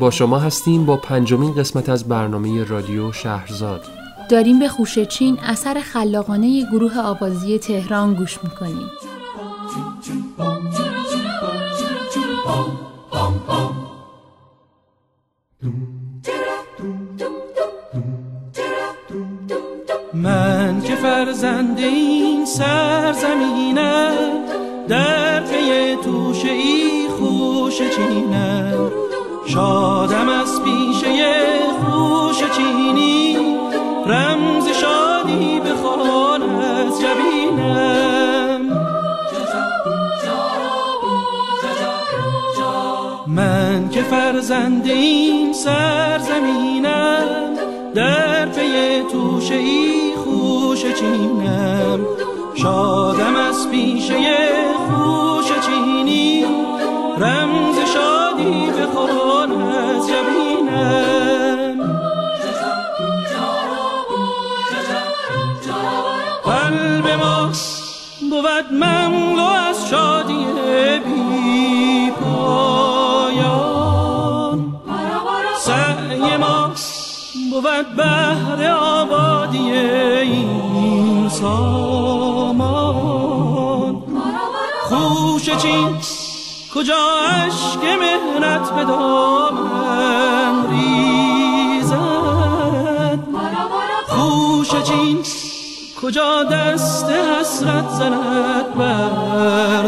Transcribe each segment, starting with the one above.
با شما هستیم با پنجمین قسمت از برنامه رادیو شهرزاد. داریم به خوشچین اثر خلاقانه گروه آوازی تهران گوش می‌کنیم. فرزند این سرزمینم در پی توشه ای خوش چینم. شادم از پیشه خوش چینی رمز شادی به از جبینم. قلب ما بود مملو بود بهر آبادی این سامان. خوش چین کجا عشق مهنت به دامن ریزد؟ خوش چین کجا دست حسرت زند بر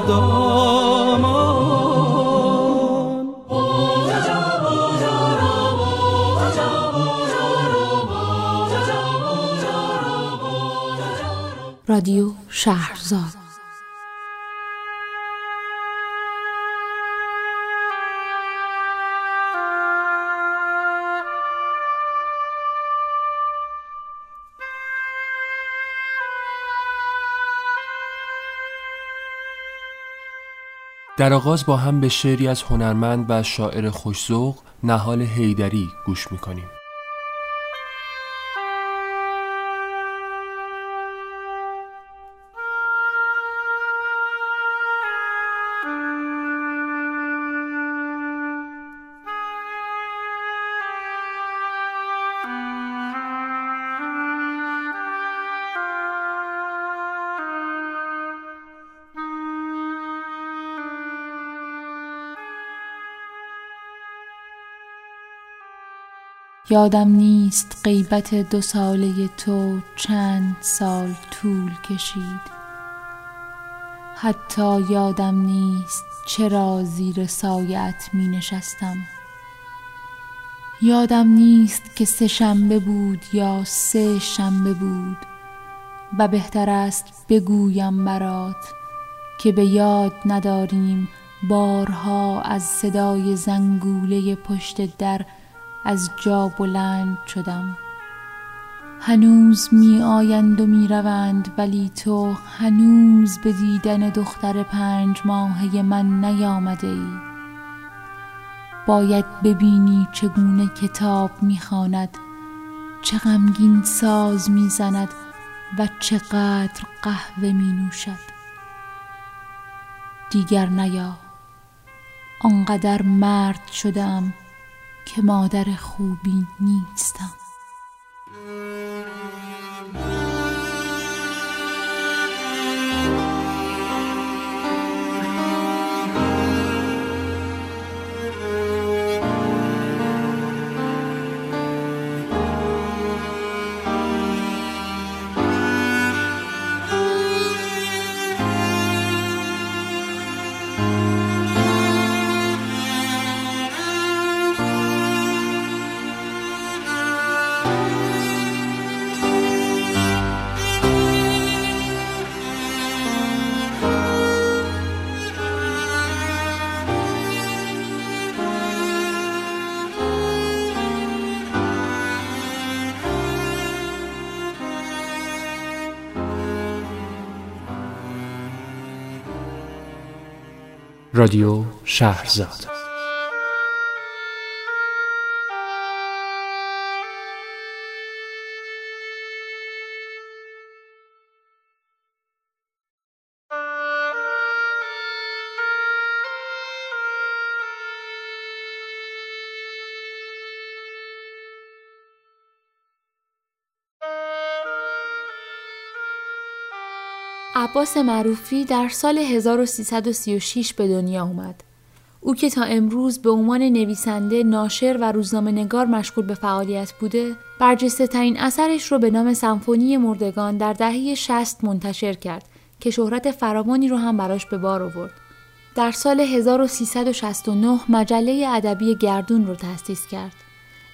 رادیو شهرزاد. در آغاز با هم به شعری از هنرمند و شاعر خوشزوق نهال هیدری گوش می‌کنیم. یادم نیست غیبت دو ساله تو چند سال طول کشید. حتی یادم نیست چرا زیر سایت می نشستم. یادم نیست که سه شنبه بود یا سه شنبه بود و بهتر است بگویم برات که به یاد نداریم بارها از صدای زنگوله پشت در از جا بلند شدم. هنوز می آیند و می روند ولی تو هنوز به دیدن دختر پنج ماهه من نیامده ای. باید ببینی چگونه کتاب می‌خواند چه غمگین ساز می‌زند و چقدر قهوه می نوشد. دیگر نیا آنقدر مرد شدم که مادر خوبی نیستم. رادیو شهرزاد. عباس معروفی در سال 1336 به دنیا اومد. او که تا امروز به عنوان نویسنده، ناشر و روزنامه نگار مشغول به فعالیت بوده، برجسته ترین اثرش رو به نام سمفونی مردگان در دهه 60 منتشر کرد که شهرت فراوانی رو هم براش به بار آورد. در سال 1369 مجله ادبی گردون رو تأسیس کرد.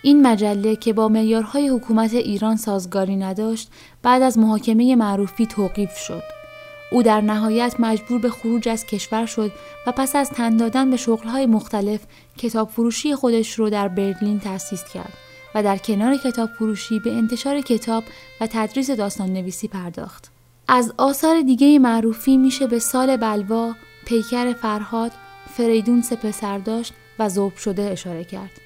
این مجله که با معیارهای حکومت ایران سازگاری نداشت بعد از محاکمه معروفی توقیف شد. او در نهایت مجبور به خروج از کشور شد و پس از تن دادن به شغلهای مختلف کتاب فروشی خودش رو در برلین تأسیس کرد و در کنار کتاب فروشی به انتشار کتاب و تدریس داستان نویسی پرداخت. از آثار دیگه معروفی میشه به سال بلوا، پیکر فرهاد، فریدون سپسرداشت و زوب شده اشاره کرد.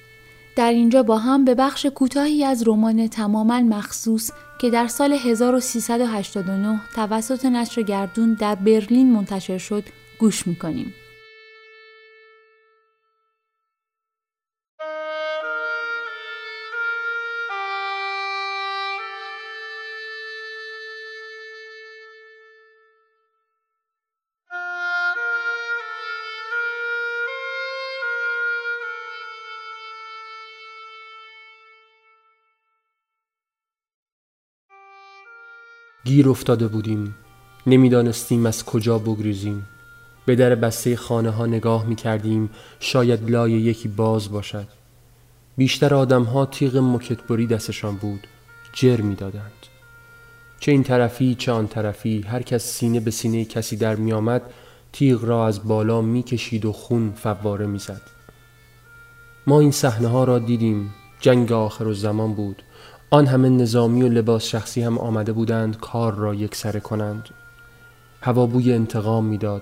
در اینجا با هم به بخش کوتاهی از رمان تماما مخصوص که در سال 1389 توسط نشر گردون در برلین منتشر شد گوش می‌کنیم. گیر افتاده بودیم. نمی‌دانستیم از کجا بگریزیم. به در بسته خانه ها نگاه می کردیم شاید لای یکی باز باشد. بیشتر آدم ها تیغ مکتبری دستشان بود. جر می دادند. چه این طرفی چه آن طرفی هر کس سینه به سینه کسی در می آمد تیغ را از بالا می کشید و خون فواره می زد. ما این صحنه ها را دیدیم. جنگ آخر و زمان بود. آن همه نظامی و لباس شخصی هم آمده بودند کار را یک سره کنند. هوا بوی انتقام می‌داد.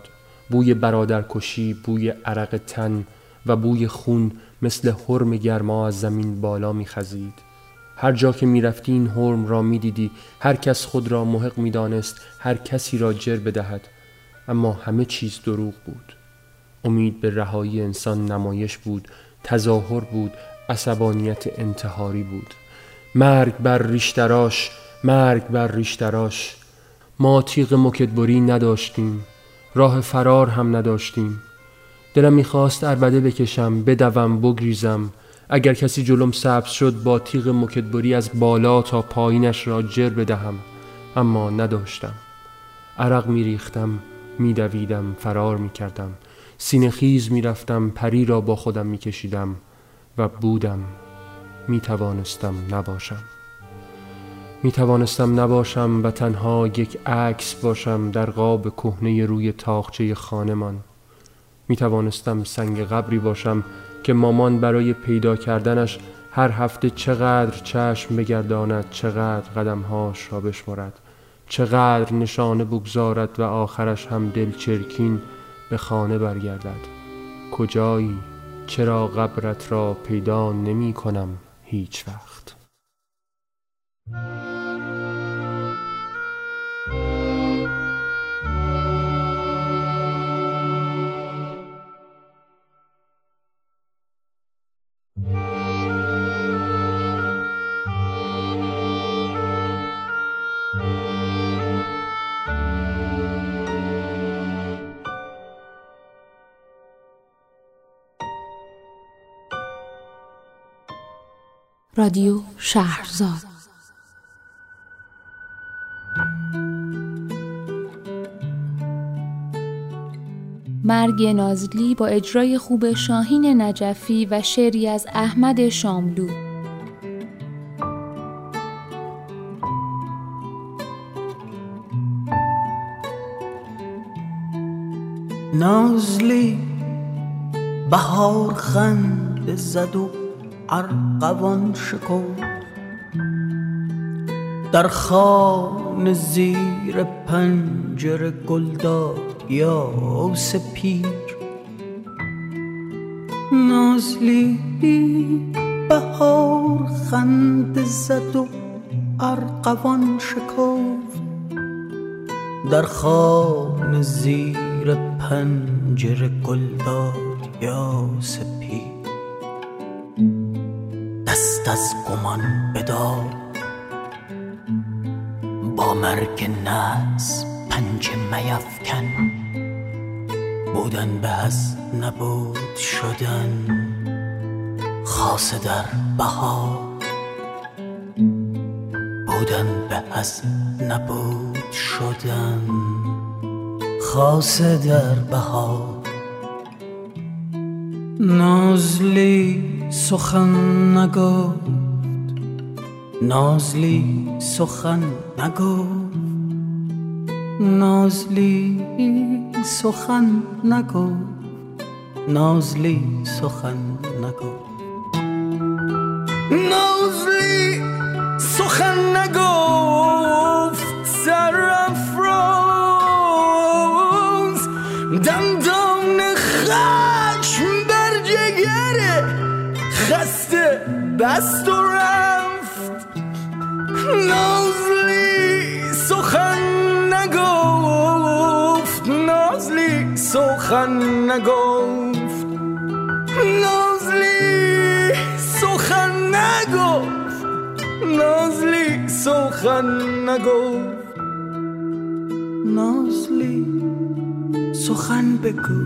بوی برادرکشی بوی عرق تن و بوی خون مثل حرم گرما از زمین بالا میخزید. هر جا که می‌رفتی این حرم را می‌دیدی هر کس خود را محق می‌دانست هر کسی را جر بدهد. اما همه چیز دروغ بود. امید به رهایی انسان نمایش بود تظاهر بود عصبانیت انتحاری بود. مرگ بر ریشتراش مرگ بر ریشتراش. ما تیغ مکدبری نداشتیم راه فرار هم نداشتیم. دلم می‌خواست اربده بکشم بدوم بگریزم. اگر کسی جلوم سبز شد با تیغ مکدبری از بالا تا پایینش را جر بدهم. اما نداشتم. عرق میریختم میدویدم فرار می‌کردم. سینه خیز می‌رفتم پری را با خودم میکشیدم و بودم. می توانستم نباشم. می توانستم نباشم و تنها یک عکس باشم در قاب کهنه روی تاخچه خانمان. می توانستم سنگ قبری باشم که مامان برای پیدا کردنش هر هفته چقدر چشم بگرداند چقدر قدمهاش را بشمرد چقدر نشانه بگذارد و آخرش هم دلچرکین به خانه برگردد. کجایی؟ چرا قبرت را پیدا نمی کنم؟ هیچ وقت. رادیو شهرزاد. مرگ نازلی با اجرای خوب شاهین نجفی و شعری از احمد شاملو. نازلی بهار خند زد و ارقوان شکو در خان زیر پنجر گلداد یا سپیر نازلی بهار خند زد و ارقوان شکفت. در خان زیر پنجر گلداد یا سپیر از گمان بدار. با مرگ نس پنجه میفکن بودن به از نبود شدن. خاصه در بهار. بودن به از نبود شدن. خاصه در بهار. نازلی سخن نگفت. نازلی سخن نگفت. نازلی سخن نگفت. نازلی سخن نگفت. نازلی سخن نگفت. بست و رفت. نازلی سخن نگفت. نازلی سخن نگفت. نازلی سخن نگفت. نازلی سخن نگفت. نازلی سخن بگو.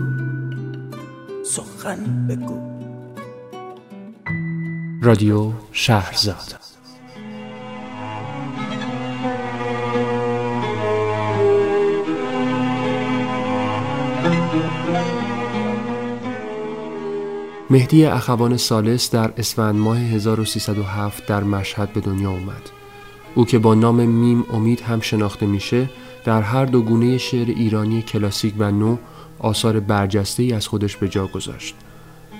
سخن بگو. رادیو شهرزاد مهدی اخوان سالس در اسفند ماه 1307 در مشهد به دنیا اومد. او که با نام میم امید هم شناخته میشه در هر دو گونه شعر ایرانی کلاسیک و نو آثار برجسته ای از خودش به جا گذاشت.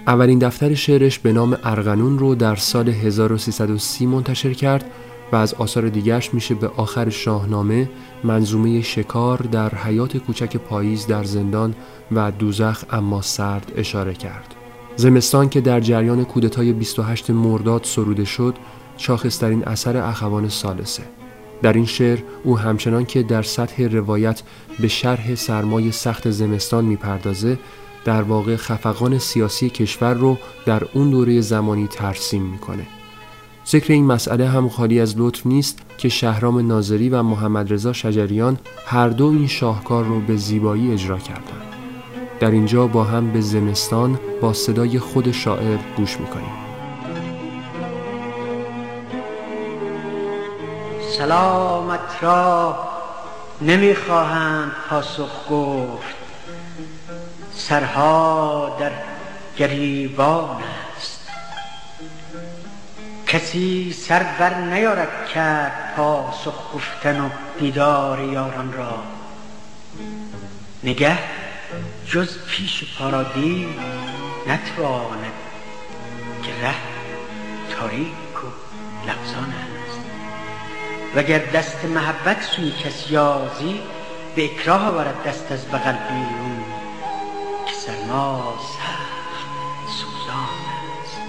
اولین دفتر شعرش به نام ارغنون رو در سال 1330 منتشر کرد و از آثار دیگرش میشه به آخر شاهنامه منظومه شکار در حیات کوچک پاییز در زندان و دوزخ اما سرد اشاره کرد. زمستان که در جریان کودتای 28 مرداد سروده شد شاخصترین اثر اخوان سالسه در این شعر او همچنان که در سطح روایت به شرح سرمای سخت زمستان می‌پردازه در واقع خفقان سیاسی کشور رو در اون دوره زمانی ترسیم می‌کنه. ذکر این مسئله هم خالی از لطف نیست که شهرام ناظری و محمد رضا شجریان هر دو این شاهکار رو به زیبایی اجرا کردند. در اینجا با هم به زمستان با صدای خود شاعر گوش می‌کنیم. سلامت را نمی‌خواهند پاسخ گفت. سرها در گریبان است. کسی سر بر نیارد کرد پاسخ گفتن و دیدار یاران را. نگه جز پیش پارادی نتواند که ره تاریک و لغزان است. وگر دست محبت سوی کسی یازی به اکراه آورد دست از بغل بیرون. سرما سخت سوزان است.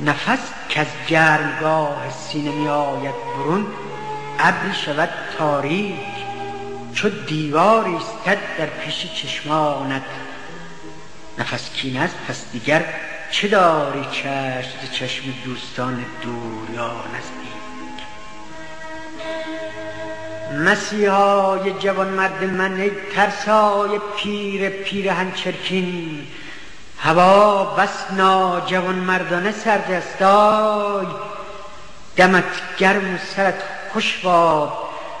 نفس که از گرمگاه سینه می آید برون ابری شود تاریک. چو دیواری استد در پیش چشمانت. نفس کین است پس دیگر چه داری چشم چشم دوستان دور یا نزدیک مسیحای جوان مرد من ای ترسای پیر پیر هنچرکین هوا بس ناجوان مردانه سرد است آی. دمت گرم و سرت خوش باد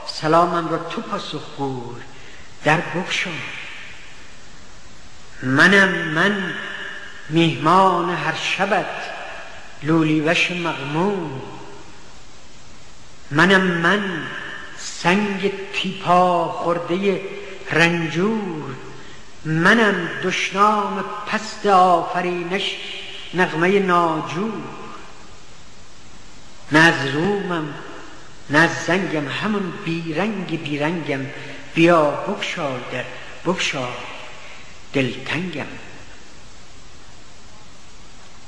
سلامم را تو پاسخ گوی در بگشا. منم من میهمان هر شبت لولیوش مغموم. منم من سنگ تیپا خورده رنجور. منم دشنام پست آفرینش نغمه ناجور. نه از رومم نه از زنگم همون بیرنگ بیرنگم. بیا بگشای در بگشا دلتنگم.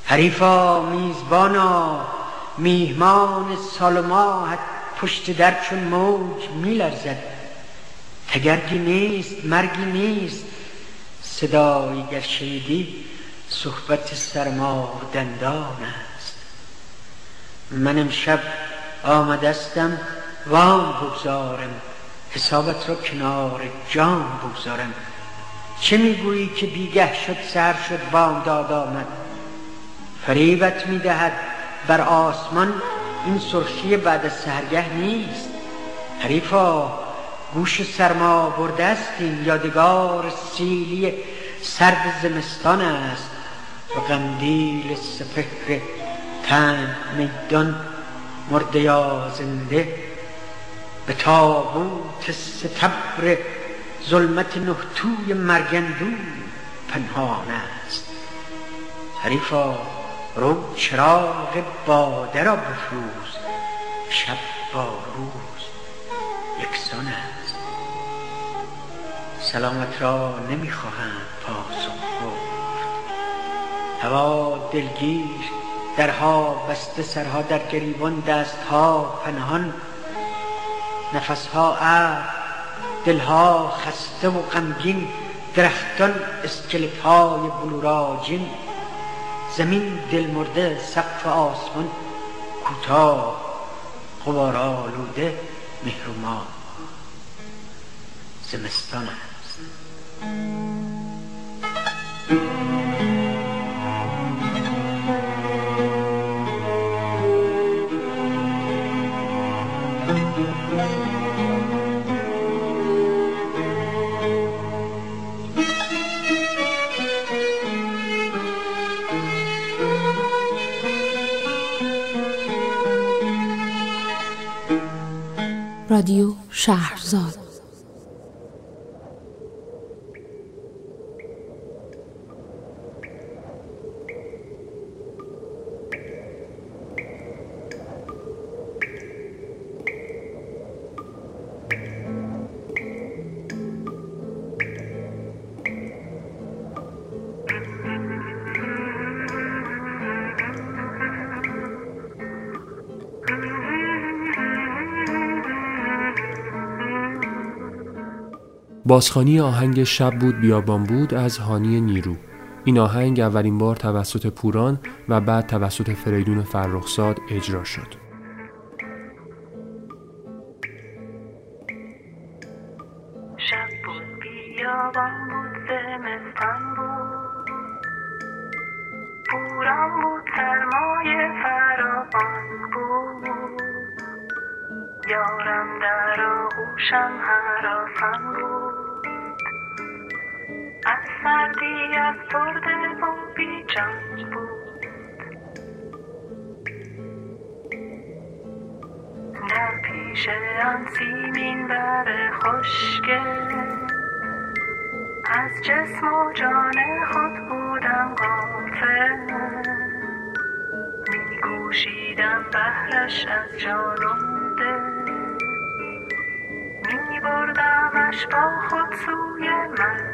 حریفا میزبانا میهمان سال ماهت پشت در چون موج میلرزد. تگرگی نیست مرگی نیست. صدایی گر شنیدی صحبت سرما دندان است. من امشب آمدستم وام بگذارم. حسابت را کنار جام بگذارم. چه می‌گویی که بیگه شد سر شد داد آمد. فریبت می‌دهد بر آسمان این سرخی بعد از سهرگه نیست. حریفا گوش سرما برده است این یادگار سیلی سرد زمستان است. و قندیل سپهر تن میدان مرده یا زنده. به تابوت ستبر ظلمت نهتوی مرگندو پنهان است. حریفا رو چراغ باده را بفروز شب با روز یکسان است. سلامت را نمی‌خواهند پاسخ گفت هوا دلگیر درها بسته سرها در گریبان دستها پنهان. نفسها ابر دلها خسته و غمگین. درختان اسکلت های بلوراجین. زمین دل مرده سقف آسمان کوتاه غبار آلوده مهر زمستان است. رادیو شهرزاد. بازخانی آهنگ شب بود بیابان بود از هانی نیرو. این آهنگ اولین بار توسط پوران و بعد توسط فریدون فرخزاد اجرا شد. از ترده و بیجان بود در پیش آن سیمین بر خشکه از جسم و جان خود بودم غافل میگوشیدم بهرش از جانم دل میبردمش با خود سوی منزل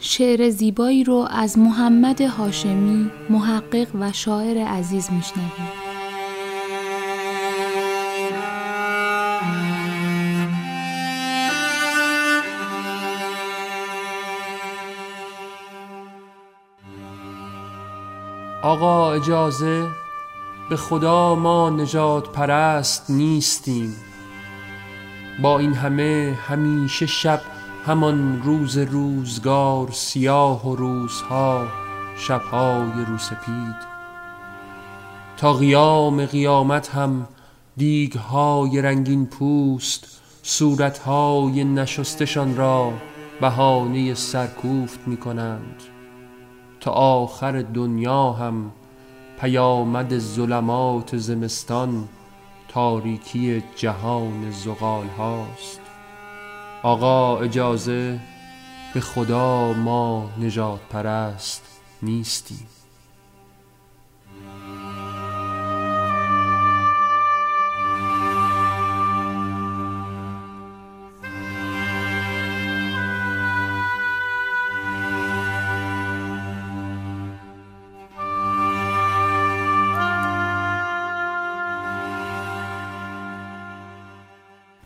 شعر زیبایی رو از محمد هاشمی محقق و شاعر عزیز میشنویم آقا اجازه به خدا ما نجات پرست نیستیم. با این همه همیشه شب همان روز روزگار سیاه و روزها شبهای روسپید. تا قیام قیامت هم دیگهای رنگین پوست صورتهای نشستشان را بهانه سرکوفت می کنند تا آخر دنیا هم پیامد ظلمات زمستان تاریکی جهان زغال هاست آقا اجازه به خدا ما نجات پرست نیستیم.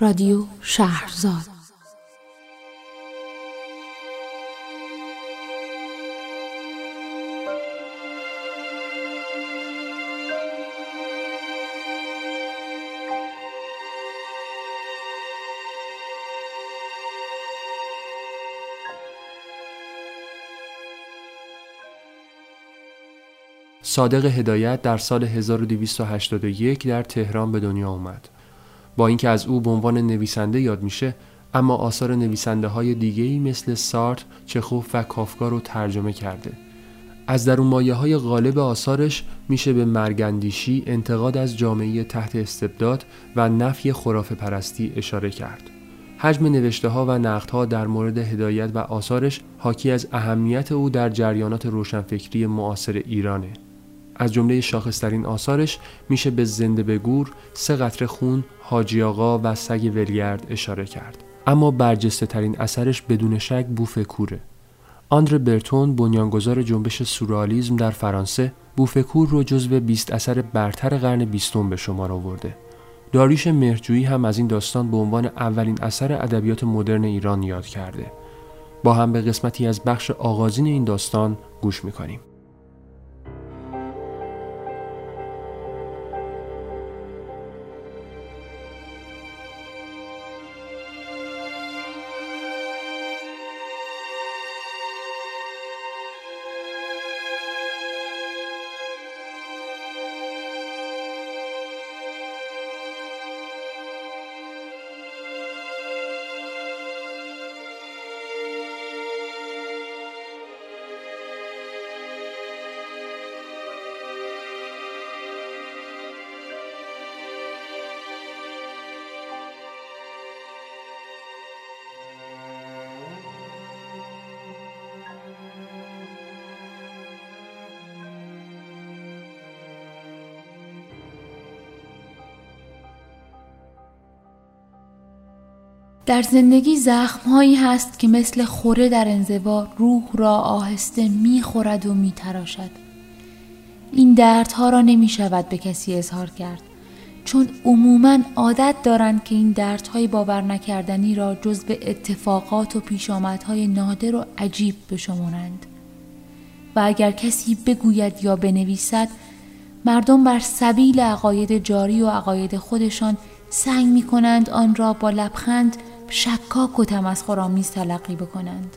رادیو شهرزاد صادق هدایت در سال 1281 در تهران به دنیا آمد. با اینکه از او به عنوان نویسنده یاد میشه اما آثار نویسنده های دیگه ای مثل سارت، چخوف و کافکا رو ترجمه کرده. از درون مایه های غالب آثارش میشه به مرگندیشی، انتقاد از جامعه تحت استبداد و نفی خرافه پرستی اشاره کرد. حجم نوشته ها و نقد ها در مورد هدایت و آثارش حاکی از اهمیت او در جریانات روشنفکری معاصر ایرانه. از جمله شاخصترین آثارش میشه به زنده بگور، سه قطره خون، حاجی آقا و سگ ولگرد اشاره کرد. اما برجسته ترین اثرش بدون شک بوفکوره. آندر برتون بنیانگذار جنبش سورالیزم در فرانسه بوفکور رو جزو 20 اثر برتر قرن بیستم به شمار آورده. داریش مهرجویی هم از این داستان به عنوان اولین اثر ادبیات مدرن ایران یاد کرده. با هم به قسمتی از بخش آغازین این داستان گوش می‌کنیم. در زندگی زخمهایی هست که مثل خوره در انزوا روح را آهسته می‌خورد و میتراشد. این دردها را نمی شود به کسی اظهار کرد. چون عموما عادت دارند که این دردهای باور نکردنی را جز به اتفاقات و پیشامدهای نادر و عجیب بشمارند و اگر کسی بگوید یا بنویسد مردم بر سبیل عقاید جاری و عقاید خودشان سعی می کنند آن را با لبخند شکاک و تمسخرآمیز تلقی بکنند.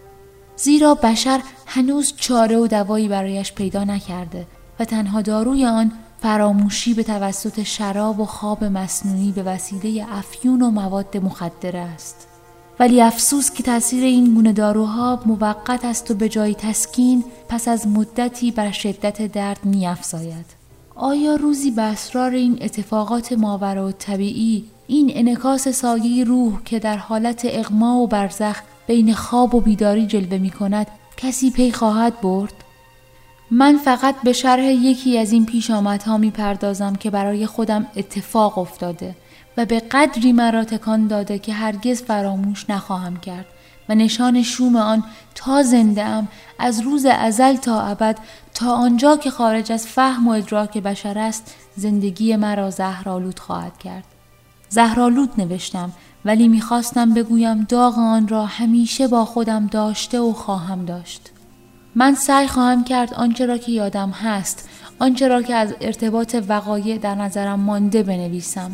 زیرا بشر هنوز چاره و دوایی برایش پیدا نکرده و تنها داروی آن فراموشی به توسط شراب و خواب مصنوعی به وسیله افیون و مواد مخدره است. ولی افسوس که تاثیر این گونه داروها موقت است و به جای تسکین پس از مدتی بر شدت درد میافزاید. آیا روزی به این اتفاقات ماورا و طبیعی این انکاس سایه روح که در حالت اغما و برزخ بین خواب و بیداری جلوه می کند کسی پی خواهد برد؟ من فقط به شرح یکی از این پیش آمدها می پردازم که برای خودم اتفاق افتاده و به قدری مرا تکان داده که هرگز فراموش نخواهم کرد و نشان شوم آن تا زنده ام از روز ازل تا ابد تا آنجا که خارج از فهم و ادراک بشر است زندگی مرا زهرآلود خواهد کرد. زهرالود نوشتم ولی می‌خواستم بگویم داغ آن را همیشه با خودم داشته و خواهم داشت. من سعی خواهم کرد آنچه را که یادم هست آنچه را که از ارتباط وقایع در نظرم مانده بنویسم.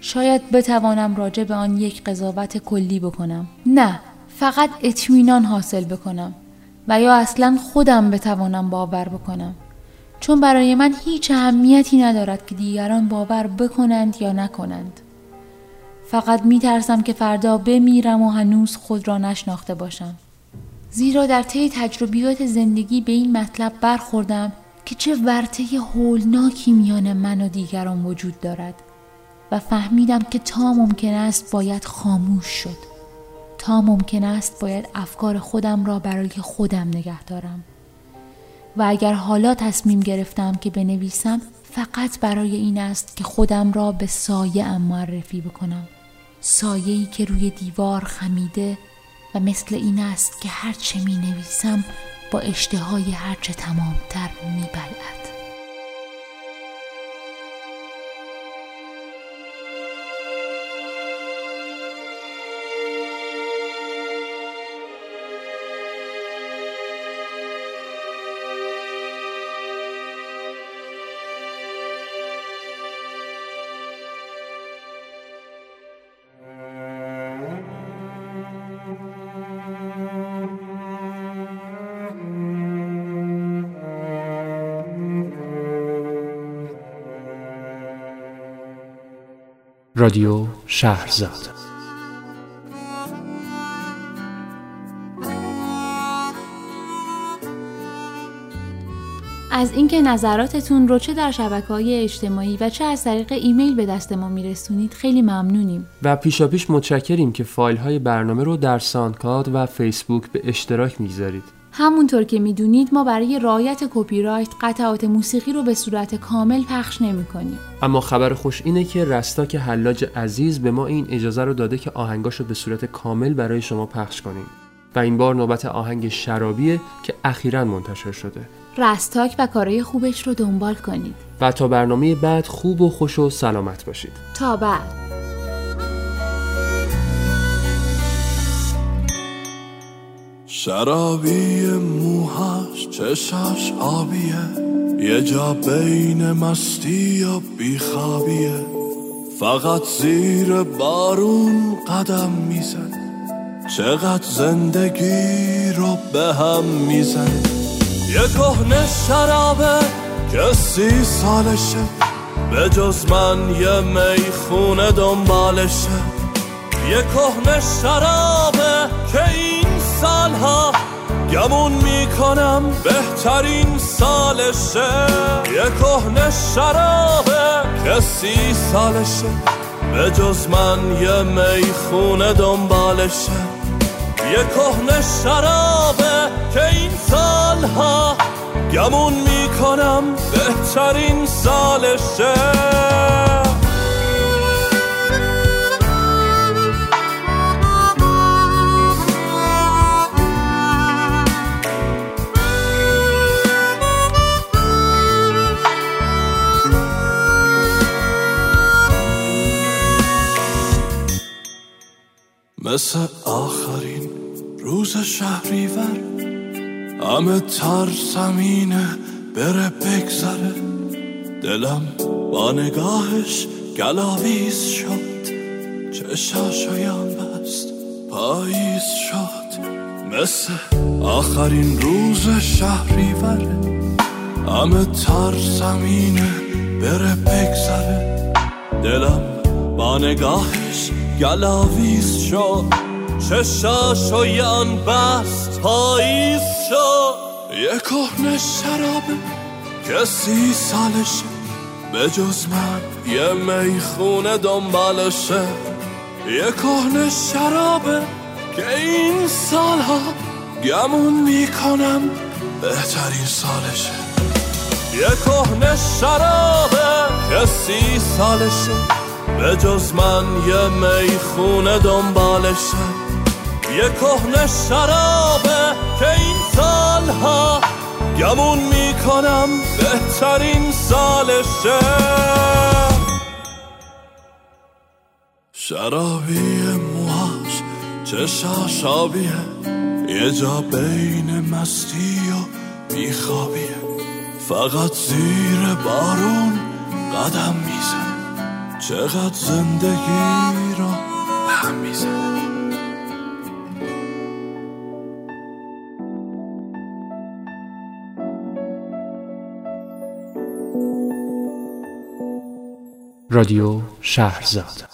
شاید بتوانم راجع به آن یک قضاوت کلی بکنم. نه فقط اطمینان حاصل بکنم و یا اصلا خودم بتوانم باور بکنم. چون برای من هیچ اهمیتی ندارد که دیگران باور بکنند یا نکنند. فقط می ترسم که فردا بمیرم و هنوز خود را نشناخته باشم. زیرا در طی تجربیات زندگی به این مطلب برخوردم که چه ورطه هولناکی میان من و دیگران وجود دارد و فهمیدم که تا ممکن است باید خاموش شد. تا ممکن است باید افکار خودم را برای خودم نگه دارم و اگر حالا تصمیم گرفتم که بنویسم فقط برای این است که خودم را به سایه ام معرفی بکنم سایه‌ای که روی دیوار خمیده و مثل این است که هرچه می نویسم با اشتهای هرچه تمامتر می بلد. رادیو شهرزاد. از اینکه نظراتتون رو چه در شبکه های اجتماعی و چه از طریق ایمیل به دست ما میرسونید خیلی ممنونیم. و پیشاپیش متشکریم که فایل های برنامه رو در ساندکاد و فیسبوک به اشتراک می‌گذارید. همونطور که می‌دونید ما برای رعایت کپی رایت قطعات موسیقی رو به صورت کامل پخش نمی کنیم. اما خبر خوش اینه که رستاک حلاج عزیز به ما این اجازه رو داده که آهنگاش رو به صورت کامل برای شما پخش کنیم. و این بار نوبت آهنگ شرابیه که اخیرا منتشر شده. رستاک و کارهای خوبش رو دنبال کنید. و تا برنامه بعد خوب و خوش و سلامت باشید. تا بعد. شرابی موهاش چشاش آبیه. یه جا بین مستی و بیخوابیه. فقط زیر بارون قدم میزن. چقدر زندگی رو به هم میزن. یه کهنه شرابه که سی سالشه. به جز من یه می‌خونه دنبالشه. یه کهنه شرابه که این سالها گمون می‌کنم بهترین سالشه یه کهنه شرابه که سی سالشه. به جز من یه می‌خونه دنبالشه. یه کهنه شرابه که این سالها گمون می‌کنم بهترین سالشه مثل آخرین روز شهریور همه ترسمینه بره بگذره. دلم با نگاهش گلاویز شد چشاشایم بست پاییز شد. مثل آخرین روز شهریور همه ترسمینه بره بگذره. دلم با نگاهش گلاویز شد چشاشو یان بست پاییز شد یه کهنه شرابه که سی سالشه به جز من یه می‌خونه دنبالشه. یه کهنه شرابه که این سالها گمون می‌کنم بهترین سالشه. یه کهنه شرابه که سی سالشه به جز من یه می‌خونه دنبالشه یه کهنه شرابه که این سالها گمون می‌کنم بهترین سالشه شرابی موهاش چشاش آبیه یه جا بین مستی و بیخوابیه فقط زیر بارون قدم میزن چقدر زندگی به هم میزن رادیو شهرزاد